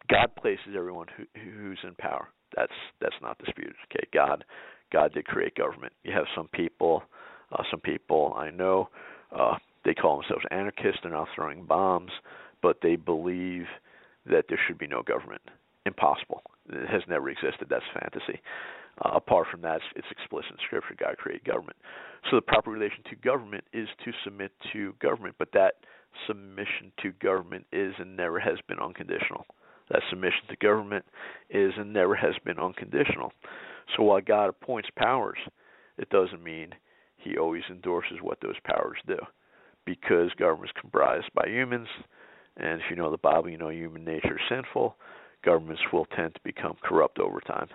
God places everyone who, who's in power. That's that's not disputed. Okay, God God did create government. You have some people, uh, some people I know, uh, they call themselves anarchists. They're not throwing bombs, but they believe that there should be no government. Impossible. It has never existed. That's fantasy. Uh, apart from that, it's explicit in Scripture. God created government. So the proper relation to government is to submit to government, but that submission to government is and never has been unconditional. That submission to government is and never has been unconditional. So while God appoints powers, it doesn't mean he always endorses what those powers do. Because government is comprised by humans, and if you know the Bible, you know human nature is sinful, governments will tend to become corrupt over time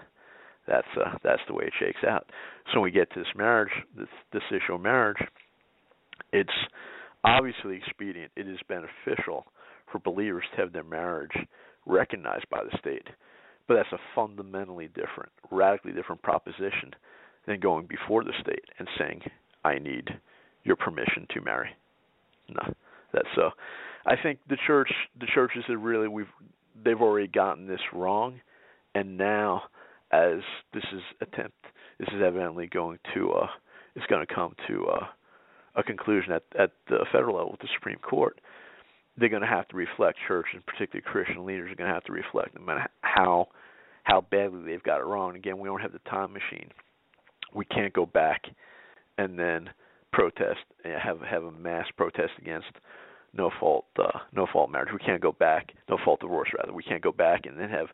that's uh, that's the way it shakes out. So when we get to this marriage, this this issue of marriage, it's obviously expedient. It is beneficial for believers to have their marriage recognized by the state, but that's a fundamentally different, radically different proposition than going before the state and saying, "I need your permission to marry." No, that's so. Uh, I think the church, the churches have really we've they've already gotten this wrong, and now as this is attempt this is evidently going to uh is going to come to uh a conclusion at at the federal level with the Supreme Court, they're going to have to reflect church and particularly Christian leaders are going to have to reflect no matter how how badly they've got it wrong. Again, we don't have the time machine. We can't go back and then protest have have a mass protest against no fault uh, no fault marriage. We can't go back no fault divorce rather. We can't go back and then have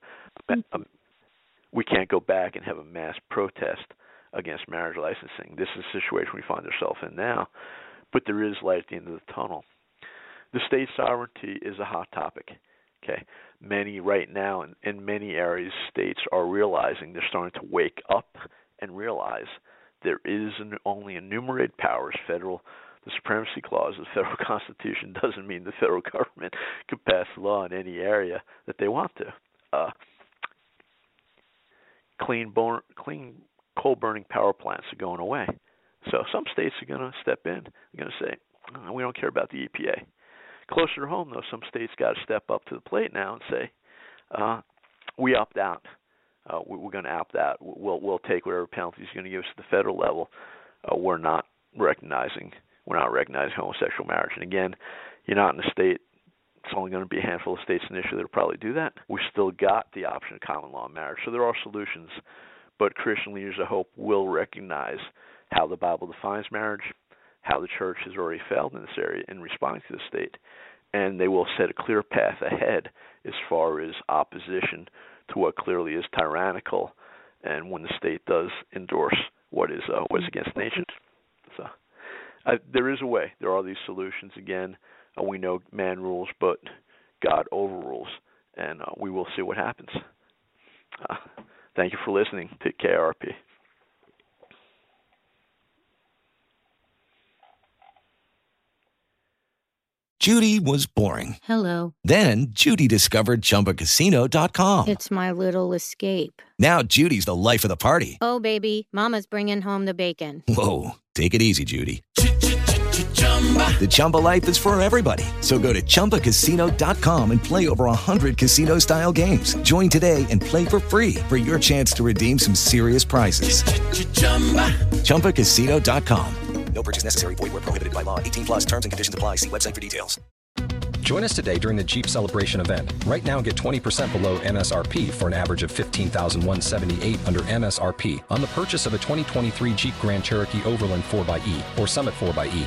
a, we can't go back and have a mass protest against marriage licensing. This is the situation we find ourselves in now, but there is light at the end of the tunnel. The state sovereignty is a hot topic. Okay, many right now in, in many areas, states are realizing they're starting to wake up and realize there is an, only enumerated powers. Federal, the supremacy clause of the federal constitution doesn't mean the federal government can pass law in any area that they want to. Uh, clean born, clean coal burning power plants are going away. So some states are going to step in. They're going to say, oh, we don't care about the EPA. Closer to home, though, some states got to step up to the plate now and say, uh, we opt out. Uh, we, we're going to opt out. We'll we'll take whatever penalties you're going to give us at the federal level. Uh, we're not recognizing we're not recognizing homosexual marriage. And again, you're not in a state it's only going to be a handful of states initially that'll probably do that. We still got the option of common law marriage. So there are solutions, but Christian leaders, I hope, will recognize how the Bible defines marriage, how the church has already failed in this area in responding to the state, and they will set a clear path ahead as far as opposition to what clearly is tyrannical, and when the state does endorse what is uh, what is against nature. So uh, there is a way. There are these solutions. Again, uh, we know man rules, but God overrules, and uh, we will see what happens. Uh, thank you for listening to KIRP. Judy was boring. Hello. Then Judy discovered ChumbaCasino.com. It's my little escape. Now Judy's the life of the party. Oh, baby, Mama's bringing home the bacon. Whoa, take it easy, Judy. The Chumba life is for everybody. So go to ChumbaCasino.com and play over 100 casino style games. Join today and play for free for your chance to redeem some serious prizes. ChumbaCasino.com. No purchase necessary. Void where prohibited by law. 18 plus terms and conditions apply. See website for details. Join us today during the Jeep Celebration event. Right now, get 20% below MSRP for an average of 15178 under MSRP on the purchase of a 2023 Jeep Grand Cherokee Overland 4xE or Summit 4xE.